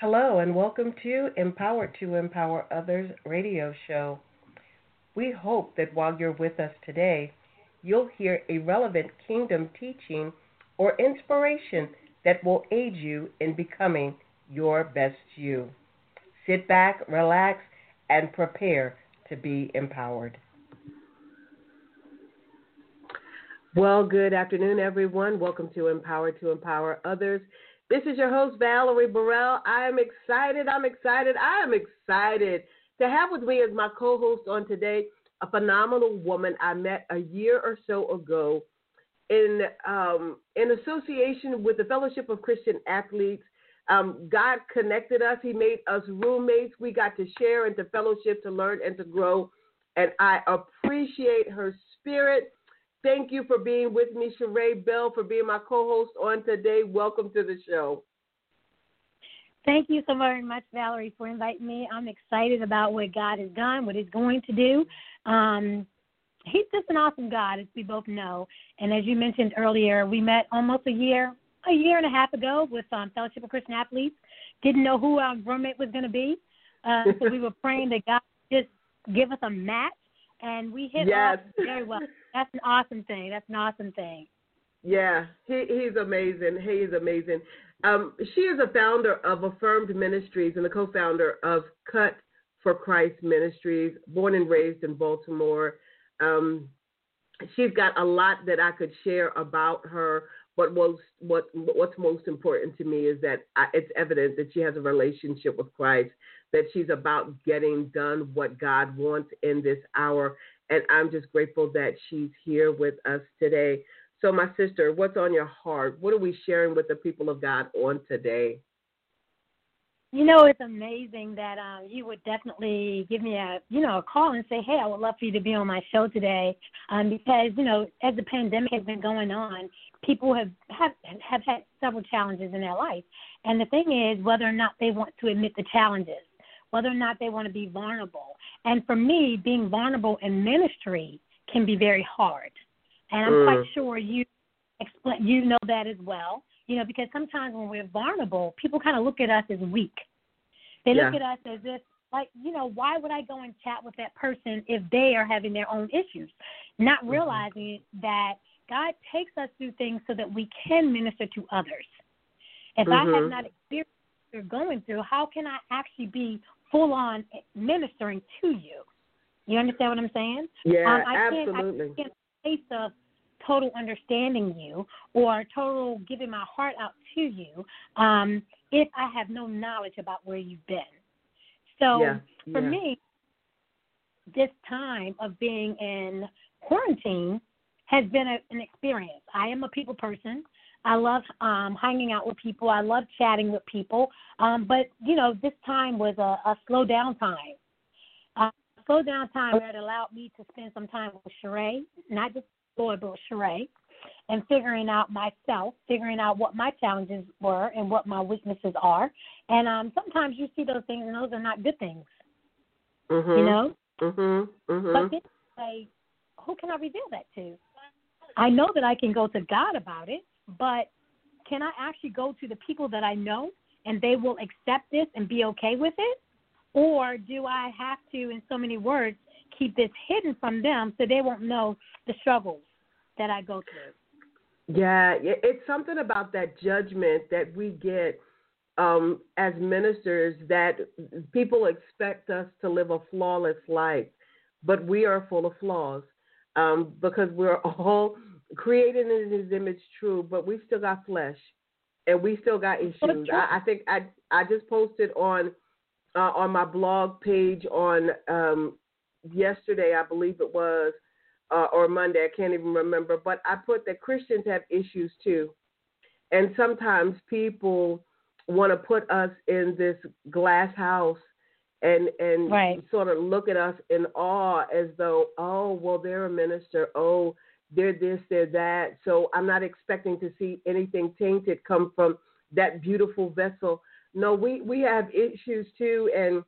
Hello, and welcome to Empowered to Empower Others radio show. We hope that while you're with us today, you'll hear a relevant kingdom teaching or inspiration that will aid you in becoming your best you. Sit back, relax, and prepare to be empowered. Well, good afternoon, everyone. Welcome to Empower to Empower Others. This is your host, Valerie Burrell. I am excited. I'm excited. I am excited to have with me as my co host on today a phenomenal woman I met a year or so ago in, um, in association with the Fellowship of Christian Athletes. Um, God connected us, He made us roommates. We got to share and to fellowship, to learn and to grow. And I appreciate her spirit. Thank you for being with me, Sherae Bell, for being my co host on today. Welcome to the show. Thank you so very much, Valerie, for inviting me. I'm excited about what God has done, what He's going to do. Um, he's just an awesome God, as we both know. And as you mentioned earlier, we met almost a year, a year and a half ago with um, Fellowship of Christian Athletes. Didn't know who our roommate was going to be, uh, so we were praying that God just give us a match, and we hit yes. off very well. That's an awesome thing. That's an awesome thing. Yeah, he, he's amazing. He is amazing. Um, she is a founder of Affirmed Ministries and the co-founder of Cut for Christ Ministries, born and raised in Baltimore. Um, she's got a lot that I could share about her. But most, what what's most important to me is that I, it's evident that she has a relationship with Christ, that she's about getting done what God wants in this hour, and I'm just grateful that she's here with us today. So, my sister, what's on your heart? What are we sharing with the people of God on today? You know, it's amazing that um, you would definitely give me a, you know, a call and say, "Hey, I would love for you to be on my show today," um, because you know, as the pandemic has been going on, people have have have had several challenges in their life, and the thing is whether or not they want to admit the challenges whether or not they want to be vulnerable. And for me, being vulnerable in ministry can be very hard. And I'm mm. quite sure you explain you know that as well. You know, because sometimes when we're vulnerable, people kind of look at us as weak. They yeah. look at us as if like, you know, why would I go and chat with that person if they are having their own issues? Not mm-hmm. realizing that God takes us through things so that we can minister to others. If mm-hmm. I have mm-hmm. not experienced what you're going through, how can I actually be full on ministering to you. You understand what I'm saying? Yeah, um, I absolutely. Can't, I can't place of total understanding you or total giving my heart out to you um, if I have no knowledge about where you've been. So yeah, for yeah. me, this time of being in quarantine has been a, an experience. I am a people person. I love um, hanging out with people. I love chatting with people. Um, but you know, this time was a, a slow down time. Uh, slow down time that allowed me to spend some time with Sherae, not just Lord, but Sherae, and figuring out myself, figuring out what my challenges were and what my weaknesses are. And um, sometimes you see those things, and those are not good things. Mm-hmm. You know. Mhm. Mhm. But then say, who can I reveal that to? I know that I can go to God about it, but can I actually go to the people that I know and they will accept this and be okay with it? Or do I have to, in so many words, keep this hidden from them so they won't know the struggles that I go through? Yeah, it's something about that judgment that we get um, as ministers that people expect us to live a flawless life, but we are full of flaws um, because we're all created in his image, true, but we still got flesh and we still got issues. I, I think I I just posted on uh, on my blog page on um, yesterday, I believe it was, uh, or Monday, I can't even remember, but I put that Christians have issues too, and sometimes people want to put us in this glass house and and right. sort of look at us in awe as though oh well they're a minister oh they're this, they're that. So I'm not expecting to see anything tainted come from that beautiful vessel. No, we, we have issues too, and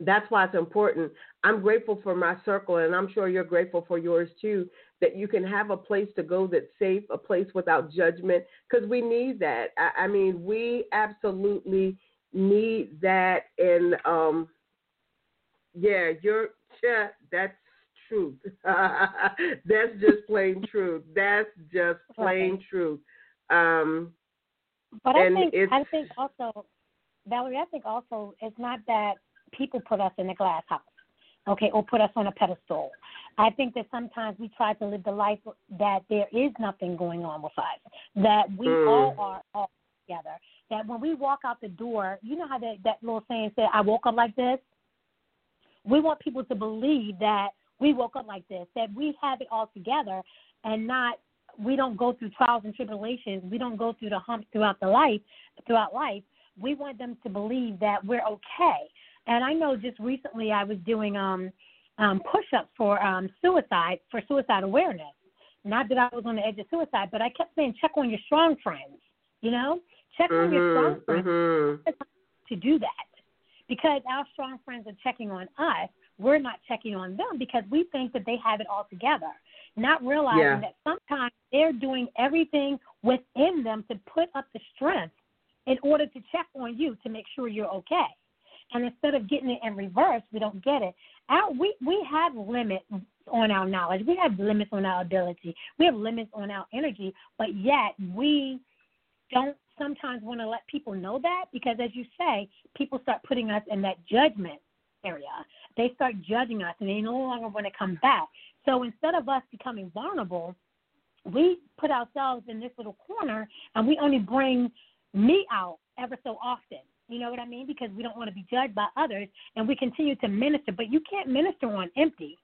that's why it's important. I'm grateful for my circle, and I'm sure you're grateful for yours too, that you can have a place to go that's safe, a place without judgment, because we need that. I, I mean, we absolutely need that and um yeah, you're yeah, that's truth. that's just plain truth. That's just plain truth. Um but I think I think also Valerie, I think also it's not that people put us in a glass house, okay, or put us on a pedestal. I think that sometimes we try to live the life that there is nothing going on with us, that we mm. all are all together. That when we walk out the door, you know how that, that little saying said, I woke up like this? We want people to believe that we woke up like this, that we have it all together and not we don't go through trials and tribulations. We don't go through the humps throughout the life throughout life. We want them to believe that we're okay. And I know just recently I was doing um um push ups for um suicide for suicide awareness. Not that I was on the edge of suicide, but I kept saying check on your strong friends, you know? Check mm-hmm, on your strong mm-hmm, friends mm-hmm. to do that because our strong friends are checking on us. We're not checking on them because we think that they have it all together, not realizing yeah. that sometimes they're doing everything within them to put up the strength in order to check on you to make sure you're okay. And instead of getting it in reverse, we don't get it. Our, we we have limits on our knowledge. We have limits on our ability. We have limits on our energy, but yet we don't sometimes want to let people know that because, as you say, people start putting us in that judgment area. They start judging us and they no longer want to come back. So instead of us becoming vulnerable, we put ourselves in this little corner and we only bring me out ever so often. You know what I mean? Because we don't want to be judged by others and we continue to minister, but you can't minister on empty.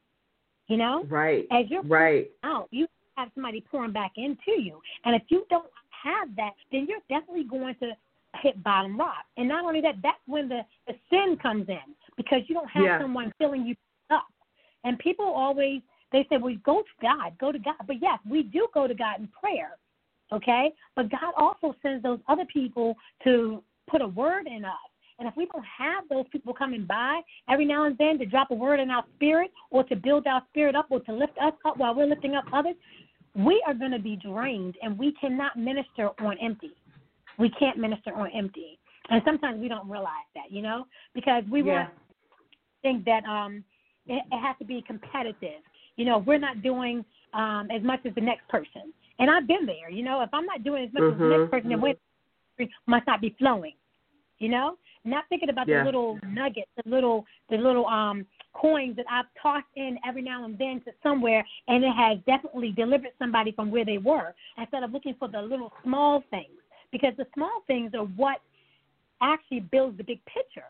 You know? Right. As you're right. out, you have somebody pouring back into you. And if you don't have that, then you're definitely going to hit bottom rock. And not only that, that's when the, the sin comes in because you don't have yeah. someone filling you up. And people always they say, Well, go to God, go to God. But yes, we do go to God in prayer. Okay? But God also sends those other people to put a word in us. And if we don't have those people coming by every now and then to drop a word in our spirit or to build our spirit up or to lift us up while we're lifting up others, we are going to be drained and we cannot minister on empty. We can't minister on empty. And sometimes we don't realize that, you know, because we yeah. want think that um, it, it has to be competitive. You know, we're not doing um, as much as the next person. And I've been there, you know, if I'm not doing as much mm-hmm. as the next person, then mm-hmm. must not be flowing. You know, not thinking about yeah. the little nuggets, the little the little um coins that I've tossed in every now and then to somewhere, and it has definitely delivered somebody from where they were. Instead of looking for the little small things, because the small things are what actually builds the big picture.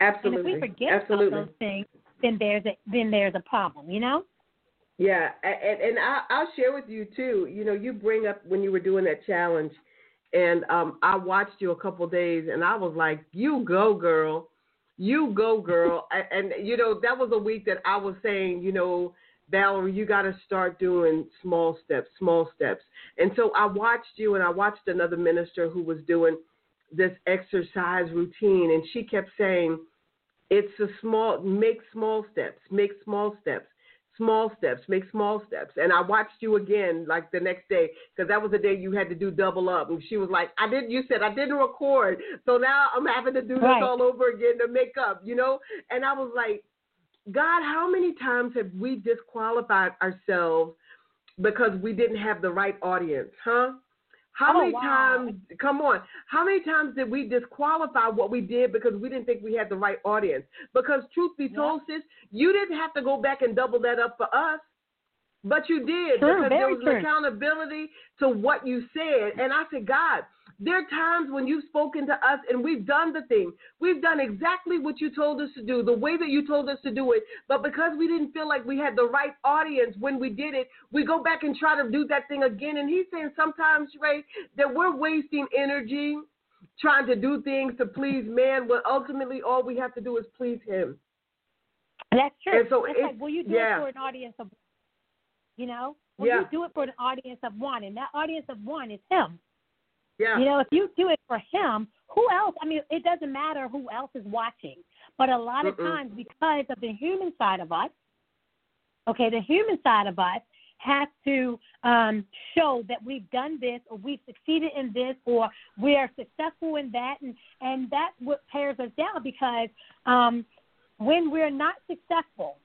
Absolutely. And if we forget Absolutely. about those things, then there's a then there's a problem. You know. Yeah, and and I'll share with you too. You know, you bring up when you were doing that challenge, and um, I watched you a couple days, and I was like, "You go, girl." You go, girl. and, and, you know, that was a week that I was saying, you know, Valerie, you got to start doing small steps, small steps. And so I watched you and I watched another minister who was doing this exercise routine. And she kept saying, it's a small, make small steps, make small steps small steps, make small steps. And I watched you again like the next day because that was the day you had to do double up. And she was like, I didn't, you said I didn't record. So now I'm having to do this right. all over again to make up, you know? And I was like, God, how many times have we disqualified ourselves because we didn't have the right audience, huh? How oh, many wow. times, come on, how many times did we disqualify what we did because we didn't think we had the right audience? Because, truth be told, sis, you didn't have to go back and double that up for us. But you did true, because there was true. accountability to what you said. And I said, God, there are times when you've spoken to us and we've done the thing. We've done exactly what you told us to do, the way that you told us to do it. But because we didn't feel like we had the right audience when we did it, we go back and try to do that thing again. And he's saying sometimes, Ray, that we're wasting energy trying to do things to please man when ultimately all we have to do is please him. That's true. And so it's, it's, like, will you do yeah. it for an audience of, you know, will yeah. you do it for an audience of one? And that audience of one is him. Yeah. You know, if you do it for him, who else? I mean, it doesn't matter who else is watching. But a lot of Mm-mm. times, because of the human side of us, okay, the human side of us have to um, show that we've done this or we've succeeded in this or we are successful in that, and and that's what tears us down because um, when we're not successful,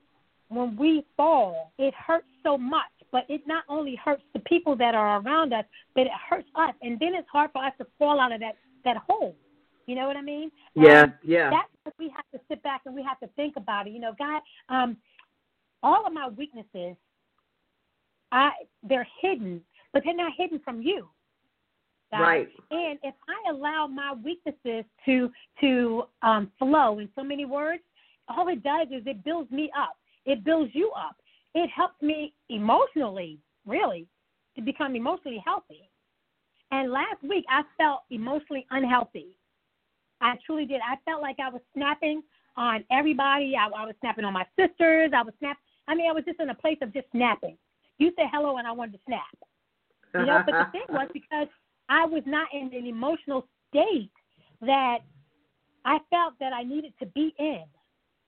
when we fall, it hurts so much. But it not only hurts the people that are around us, but it hurts us, and then it's hard for us to fall out of that that hole. You know what I mean? Yeah, yeah. That's what we have to sit back and we have to think about it. You know, God, um, all of my weaknesses, I they're hidden, but they're not hidden from you. God. Right. And if I allow my weaknesses to to um, flow in so many words, all it does is it builds me up. It builds you up. It helped me emotionally, really, to become emotionally healthy. And last week I felt emotionally unhealthy. I truly did. I felt like I was snapping on everybody. I, I was snapping on my sisters. I was snap. I mean, I was just in a place of just snapping. You say hello, and I wanted to snap. You know, but the thing was because I was not in an emotional state that I felt that I needed to be in.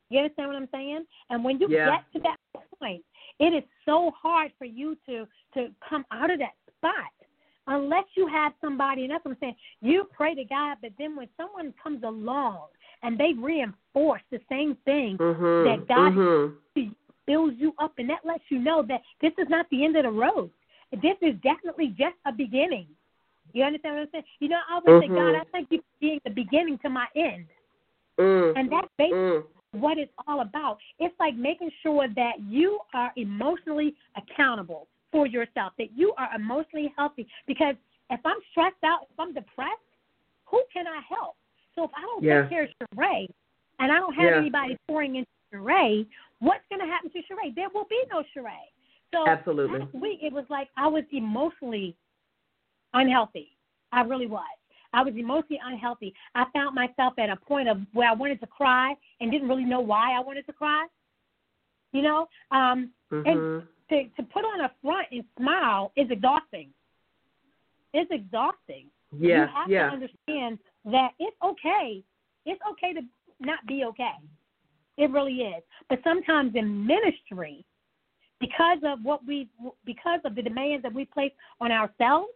You understand what I'm saying? And when you yeah. get to that point, it is so hard for you to to come out of that spot unless you have somebody, and that's what I'm saying, you pray to God, but then when someone comes along and they reinforce the same thing mm-hmm, that God mm-hmm. builds you up, and that lets you know that this is not the end of the road. This is definitely just a beginning. You understand what I'm saying? You know, I always mm-hmm. say, God, I thank you for being the beginning to my end. Mm, and that's basically mm. What it's all about. It's like making sure that you are emotionally accountable for yourself, that you are emotionally healthy. Because if I'm stressed out, if I'm depressed, who can I help? So if I don't yeah. take care of Sherae and I don't have yeah. anybody pouring into Sherae, what's going to happen to Sherae? There will be no Sherae. So Absolutely. last week it was like I was emotionally unhealthy. I really was. I was emotionally unhealthy. I found myself at a point of where I wanted to cry and didn't really know why I wanted to cry. You know, um, mm-hmm. and to to put on a front and smile is exhausting. It's exhausting. Yeah, you have yeah. to understand that it's okay. It's okay to not be okay. It really is. But sometimes in ministry, because of what we, because of the demands that we place on ourselves,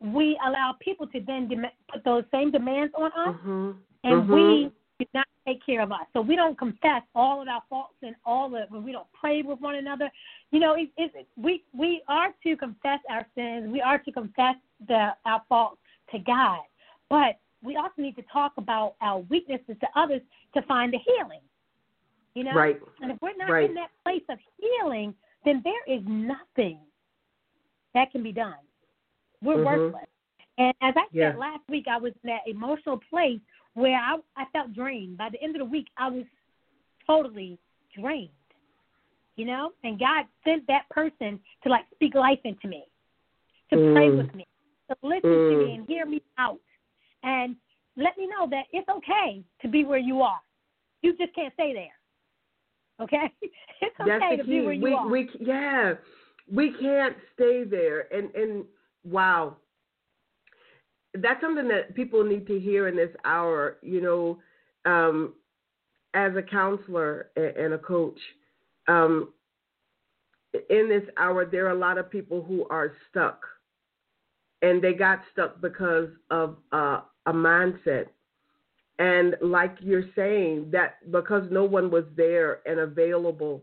we allow people to then dem- put those same demands on us, mm-hmm. and mm-hmm. we do not take care of us. So we don't confess all of our faults and all of when we don't pray with one another. You know, it, it, we we are to confess our sins. We are to confess the our faults to God, but we also need to talk about our weaknesses to others to find the healing. You know, right? And if we're not right. in that place of healing, then there is nothing that can be done. We're mm-hmm. worthless. And as I yeah. said last week, I was in that emotional place where I, I felt drained. By the end of the week, I was totally drained. You know, and God sent that person to like speak life into me, to mm. pray with me, to listen mm. to me and hear me out, and let me know that it's okay to be where you are. You just can't stay there. Okay, it's okay That's the to key. be where you we, are. We, yeah, we can't stay there. And and wow, that's something that people need to hear in this hour. You know, um, as a counselor and a coach, um, in this hour, there are a lot of people who are stuck, and they got stuck because of uh, a mindset. And like you're saying, that because no one was there and available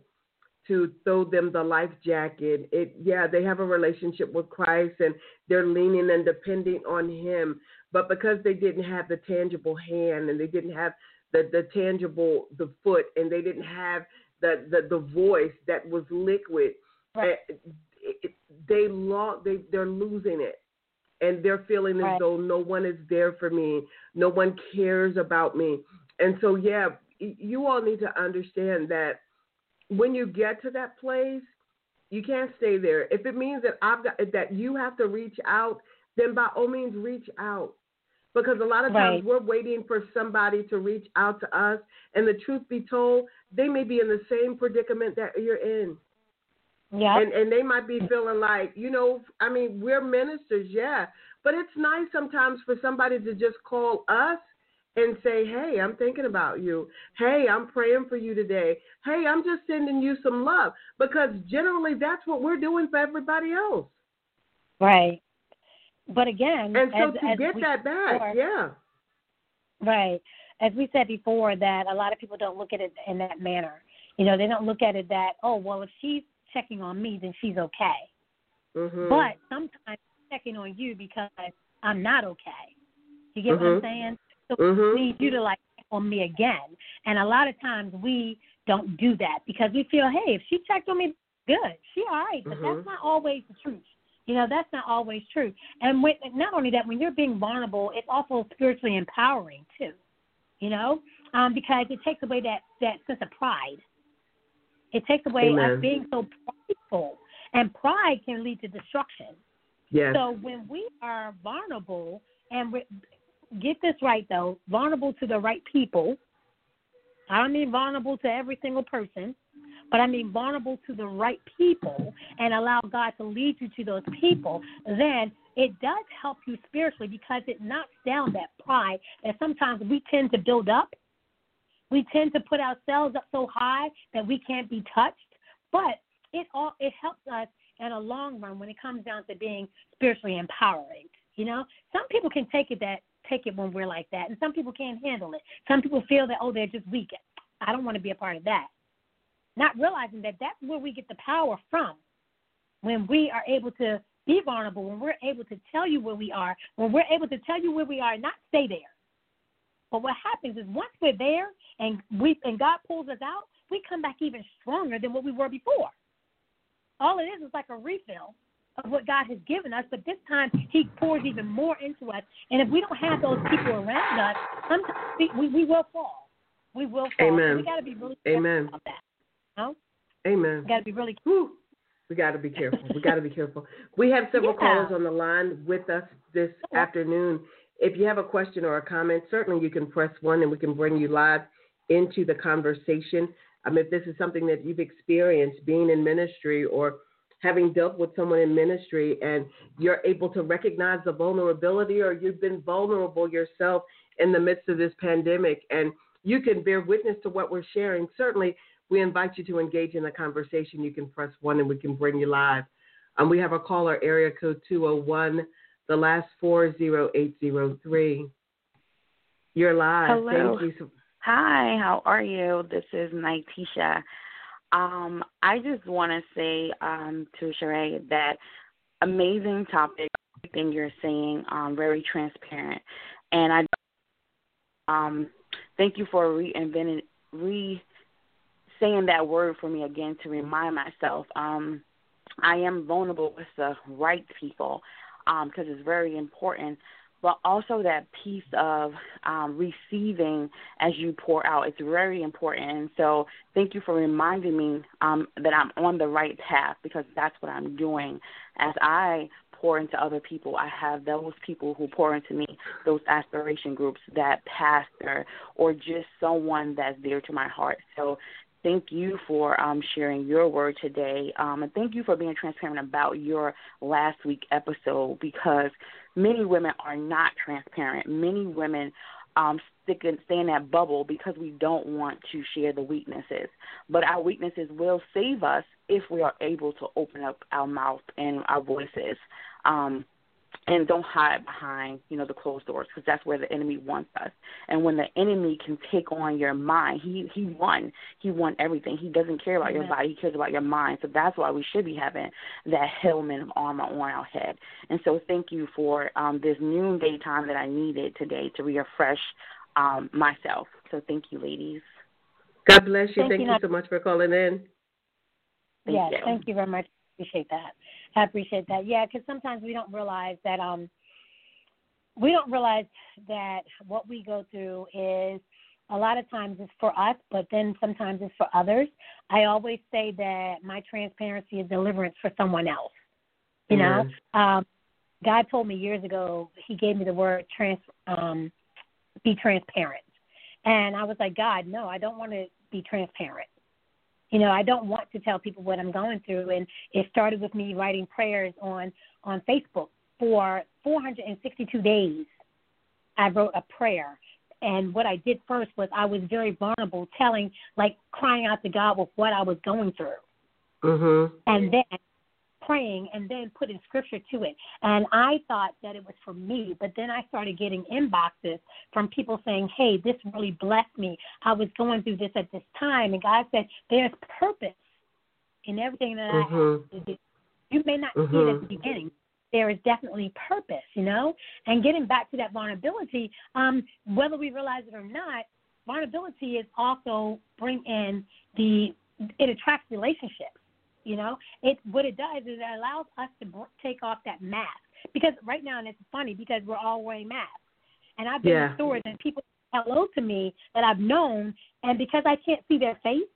to throw them the life jacket. It yeah, they have a relationship with Christ and they're leaning and depending on him. But because they didn't have the tangible hand and they didn't have the, the tangible the foot and they didn't have the, the, the voice that was liquid, right. Eh, it, it, they long they they're losing it. And they're feeling as though no one is there for me, no one cares about me. And so yeah, you all need to understand that when you get to that place, you can't stay there. If it means that I've got that you have to reach out, then by all means reach out. Because a lot of times we're waiting for somebody to reach out to us, and the truth be told, they may be in the same predicament that you're in. Yeah. And and they might be feeling like, you know, I mean, we're ministers, yeah, but it's nice sometimes for somebody to just call us and say, Hey, I'm thinking about you. Hey, I'm praying for you today. Hey, I'm just sending you some love. Because generally that's what we're doing for everybody else. Right. But again, and so as, to as get that back, before, yeah. Right. As we said before, that a lot of people don't look at it in that manner. You know, they don't look at it that, oh, well, if she's checking on me, then she's okay. Mm-hmm. But sometimes checking on you because I'm not okay. You get mm-hmm. what I'm saying? So mm-hmm. we need you to like check on me again. And a lot of times we don't do that because we feel, hey, if she checked on me, good, she all right. But Mm-hmm. that's not always the truth. You know, that's not always true. And when, not only that, when you're being vulnerable, it's also spiritually empowering too. You know, um, because it takes away that that sense of pride. It takes away Amen. us being so prideful, and pride can lead to destruction. Yes. So when we are vulnerable, and we, get this right though, vulnerable to the right people. I don't mean vulnerable to every single person, but I mean vulnerable to the right people and allow God to lead you to those people, then it does help you spiritually because it knocks down that pride that sometimes we tend to build up. We tend to put ourselves up so high that we can't be touched, but it all it helps us in a long run when it comes down to being spiritually empowering. You know, some people can take it that take it when we're like that, and some people can't handle it. Some people feel that oh they're just weak. I don't want to be a part of that. Not realizing that that's where we get the power from. When we are able to be vulnerable, when we're able to tell you where we are, when we're able to tell you where we are, not stay there. But what happens is once we're there and we and God pulls us out, we come back even stronger than what we were before. All it is is like a refill of what God has given us, but this time He pours even more into us. And if we don't have those people around us, sometimes we, we, will fall. We will fall. Amen. We got to be really careful Amen. about that. You know? Amen. We got to be really Whew. We got to be careful. We got to be careful. We have several Yeah. callers on the line with us this Okay. afternoon. If you have a question or a comment, certainly you can press one and we can bring you live into the conversation. Um, if this is something that you've experienced being in ministry or having dealt with someone in ministry and you're able to recognize the vulnerability or you've been vulnerable yourself in the midst of this pandemic and you can bear witness to what we're sharing, certainly we invite you to engage in the conversation. You can press one and we can bring you live. Um, we have a caller, area code 201, the last 40803. You're live. Hello. Thank you. Hi, how are you? This is Nitisha. Um, I just want to say um, to Sherae that amazing topic, everything you're saying, um, very transparent, and I um, thank you for reinventing, re saying that word for me again to remind myself. Um, I am vulnerable with the right people because it's very important but also that piece of um, receiving as you pour out. It's very important. And so, thank you for reminding me um, that I'm on the right path because that's what I'm doing. As I pour into other people, I have those people who pour into me, those aspiration groups, that pastor, or just someone that's dear to my heart. So, thank you for um, sharing your word today. Um, and thank you for being transparent about your last week episode because many women are not transparent. Many women um, stick in, stay in that bubble because we don't want to share the weaknesses. But our weaknesses will save us if we are able to open up our mouth and our voices. Um, and don't hide behind you know the closed doors because that's where the enemy wants us. And when the enemy can take on your mind he he won. He won everything. He doesn't care about your body. He cares about your mind. So that's why we should be having that helmet of armor on our head. And so thank you for um this noonday time that i needed today to refresh um myself. So thank you ladies. God bless you. Thank Thank you, you so much for calling in. Thank yes, you. thank you very much. Appreciate that. I appreciate that. Yeah, because sometimes we don't realize that um we don't realize that what we go through is a lot of times it's for us, but then sometimes it's for others. I always say that my transparency is deliverance for someone else. You know, Amen. um, God told me years ago. He gave me the word trans, um, be transparent, and I was like, God, no, I don't want to be transparent. You know, I don't want to tell people what I'm going through, and it started with me writing prayers on on Facebook for 462 days. I wrote a prayer and what I did first was I was very vulnerable, telling, like, crying out to God with what I was going through. Mhm. And then praying and then putting scripture to it. And I thought that it was for me, but then I started getting inboxes from people saying, hey, this really blessed me. I was going through this at this time. And God said, there's purpose in everything that I Mhm. have to do. You may not see it at the Mhm. beginning. There is definitely purpose, you know? And getting back to that vulnerability, um, whether we realize it or not, vulnerability is also bring in the it attracts relationships. You know, it what it does is it allows us to take off that mask because right now, and it's funny because we're all wearing masks, and I've been Yeah. in stores and people hello to me that I've known, and because I can't see their face,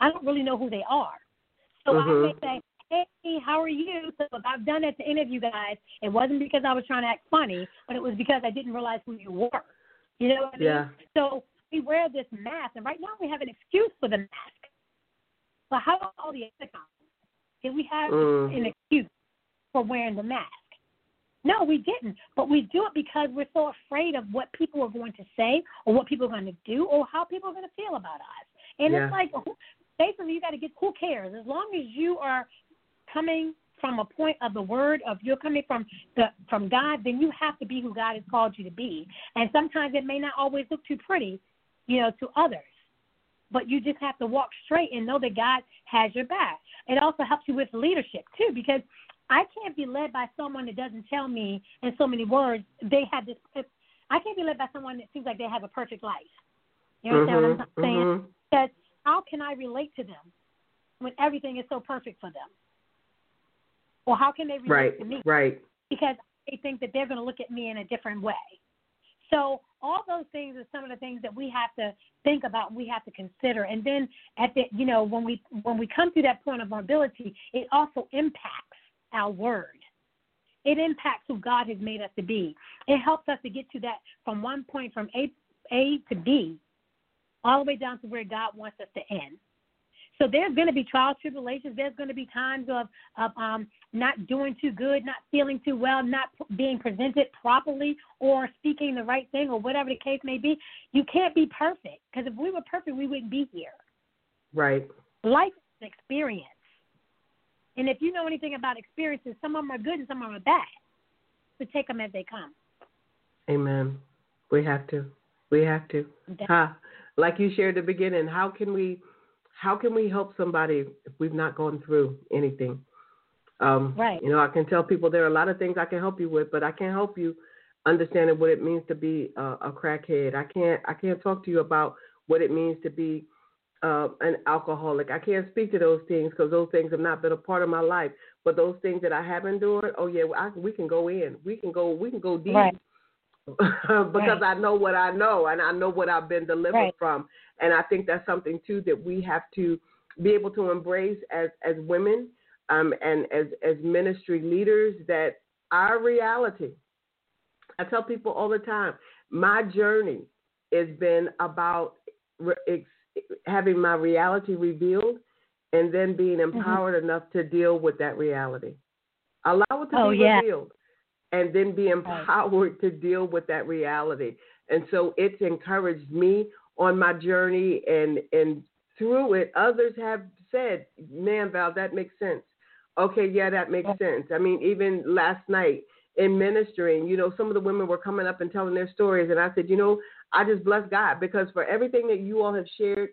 I don't really know who they are. So I Mhm. may say, "Hey, how are you?" So if I've done that to any of you guys, it wasn't because I was trying to act funny, but it was because I didn't realize who you were. You know what I mean? Yeah. So we wear this mask, and right now we have an excuse for the mask. But how about all the other times? Did we have Mm. an excuse for wearing the mask? No, we didn't. But we do it because we're so afraid of what people are going to say or what people are going to do or how people are going to feel about us. And Yeah. it's like, basically, you got to get who cares? As long as you are coming from a point of the word of you're coming from the from God, then you have to be who God has called you to be. And sometimes it may not always look too pretty, you know, to others. But you just have to walk straight and know that God has your back. It also helps you with leadership too, because I can't be led by someone that doesn't tell me in so many words they have this. I can't be led by someone that seems like they have a perfect life. You understand Mhm. what I'm saying? Mhm. Because how can I relate to them when everything is so perfect for them? Or how can they relate Right. to me? Right. because they think that they're going to look at me in a different way. So all those things are some of the things that we have to think about, we have to consider, and then at the you know when we when we come to that point of vulnerability, it also impacts our word. It impacts who God has made us to be. It helps us to get to that from one point from A A to B, all the way down to where God wants us to end. So there's going to be trials, tribulations. There's going to be times of of um, not doing too good, not feeling too well, not p- being presented properly, or speaking the right thing, or whatever the case may be. You can't be perfect because if we were perfect, we wouldn't be here. Right. Life is an experience, and if you know anything about experiences, some of them are good and some of them are bad. So take them as they come. Amen. We have to. We have to. Ha. Like you shared at the beginning, how can we how can we help somebody if we've not gone through anything? Um, Right. You know, I can tell people there are a lot of things I can help you with, but I can't help you understanding what it means to be a, a crackhead. I can't I can't talk to you about what it means to be uh, an alcoholic. I can't speak to those things because those things have not been a part of my life. But those things that I have endured, oh yeah, I, we can go in. We can go. We can go deep Right. because Right. I know what I know and I know what I've been delivered Right. from. And I think that's something too that we have to be able to embrace as as women um, and as as ministry leaders that our reality. I tell people all the time, my journey has been about re- ex- having my reality revealed and then being Mm-hmm. empowered enough to deal with that reality. Allow it to Oh, be yeah. revealed and then be empowered to deal with that reality. And so it's encouraged me on my journey and and through it others have said, Man, Val, that makes sense. Okay, yeah, that makes sense. I mean, even last night in ministering, you know, some of the women were coming up and telling their stories and I said, you know, I just bless God because for everything that you all have shared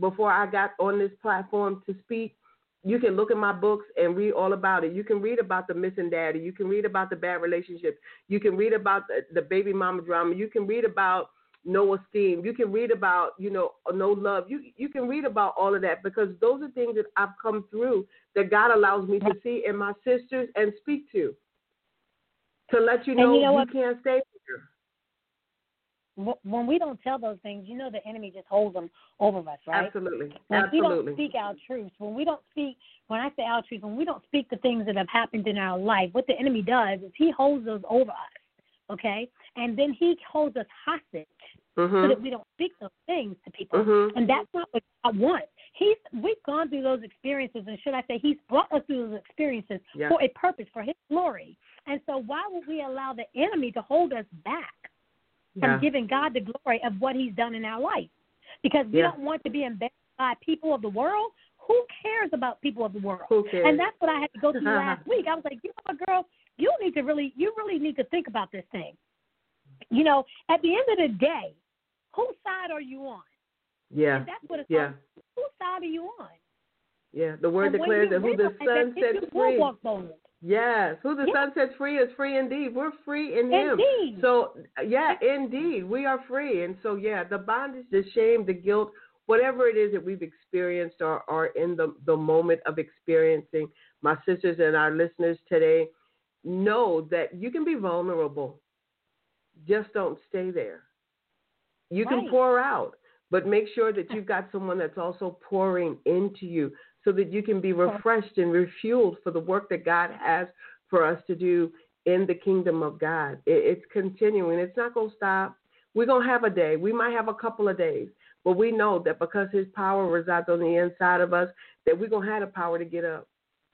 before I got on this platform to speak, you can look at my books and read all about it. You can read about the missing daddy. You can read about the bad relationships. You can read about the, the baby mama drama. You can read about no esteem. You can read about, you know, no love. You you can read about all of that because those are things that I've come through that God allows me to see in my sisters and speak to. To let you And know you know you what? can't stay When we don't tell those things, you know the enemy just holds them over us, right? Absolutely. When we don't speak our truth, when we don't speak, when I say our truth, when we don't speak the things that have happened in our life, what the enemy does is he holds those over us, okay? And then he holds us hostage so Mhm. that we don't speak those things to people. Mhm. And that's not what I want. He's we've gone through those experiences, and should I say, he's brought us through those experiences Yeah. for a purpose, for his glory. And so, why would we allow the enemy to hold us back? From Yeah. giving God the glory of what He's done in our life. Because we Yeah. don't want to be embarrassed by people of the world. Who cares about people of the world? Who cares? And that's what I had to go through last week. I was like, you know what, girl, you need to really, you really need to think about this thing. You know, at the end of the day, whose side are you on? yeah, And that's what it's yeah, on. Whose side are you on? yeah. The word And declares that who the Son sets free. Yes, who the Yeah. Son sets free is free indeed. We're free in Him. Indeed. So uh, yeah, indeed, we are free, and so yeah, the bondage, the shame, the guilt, whatever it is that we've experienced or are in the the moment of experiencing, my sisters and our listeners today, know that you can be vulnerable. Just don't stay there. You can pour out, but make sure that you've got someone that's also pouring into you so that you can be refreshed and refueled for the work that God has for us to do in the kingdom of God. It, it's continuing, it's not going to stop. We're going to have a day. We might have a couple of days, but we know that because His power resides on the inside of us, that we're going to have the power to get up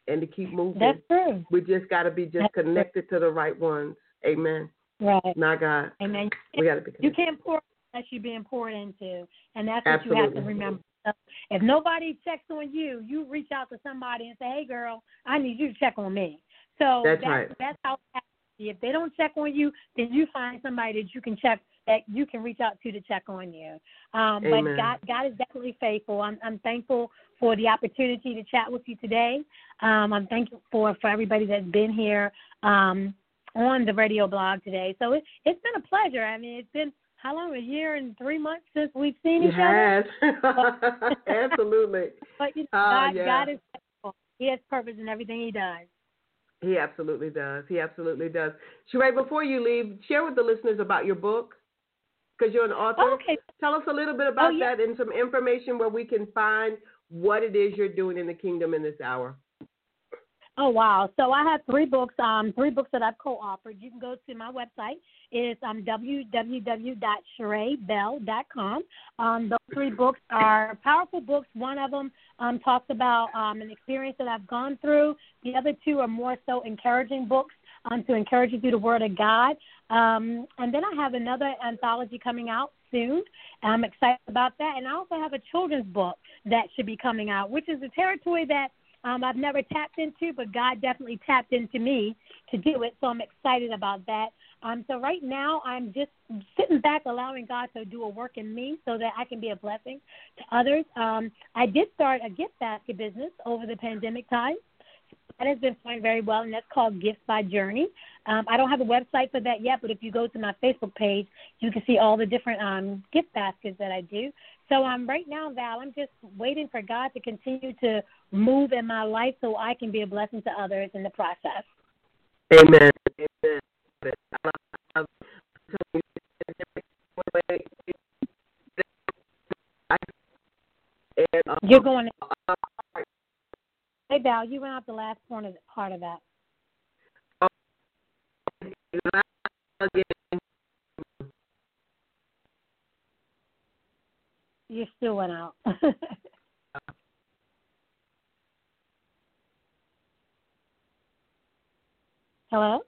and to keep moving. That's true. we just got to be just That's true. connected to the right ones. Amen. Right. My God. Amen. We got to be You can't pour unless you're being poured into, and that's what you have to remember. So if nobody checks on you, you reach out to somebody and say, "Hey, girl, I need you to check on me." So That's that's, right. that's how. it has to be. If they don't check on you, then you find somebody that you can check that you can reach out to to check on you. Um, but God, God is definitely faithful. I'm, I'm thankful for the opportunity to chat with you today. Um, I'm thankful for for everybody that's been here. Um, on the radio blog today. So it, it's been a pleasure. I mean, it's been how long? A year and three months since we've seen each other. Yes. Absolutely. But you know, Ah, God, yeah. God is faithful. He has purpose in everything He does. He absolutely does. He absolutely does. Sherae, before you leave, share with the listeners about your book because you're an author. Okay. Tell us a little bit about Oh, yeah. that and some information where we can find what it is you're doing in the kingdom in this hour. Oh wow! So I have three books. Um, three books that I've co-authored. You can go to my website. It's um www.sheraebell.com. Um, those three books are powerful books. One of them um, talks about um, an experience that I've gone through. The other two are more so encouraging books um, to encourage you through the Word of God. Um, and then I have another anthology coming out soon. I'm excited about that. And I also have a children's book that should be coming out, which is a territory that um, I've never tapped into, but God definitely tapped into me to do it. So I'm excited about that. Um, so right now I'm just sitting back, allowing God to do a work in me, so that I can be a blessing to others. Um, I did start a gift basket business over the pandemic time. That has been going very well, and that's called Gifts by Journey. Um, I don't have a website for that yet, but if you go to my Facebook page, you can see all the different um, gift baskets that I do. So um, right now, Val, I'm just waiting for God to continue to move in my life so I can be a blessing to others in the process. Amen. Amen. I love- and, You're going. Hey, Val, you went out the last part of part of that. You still went out. Hello.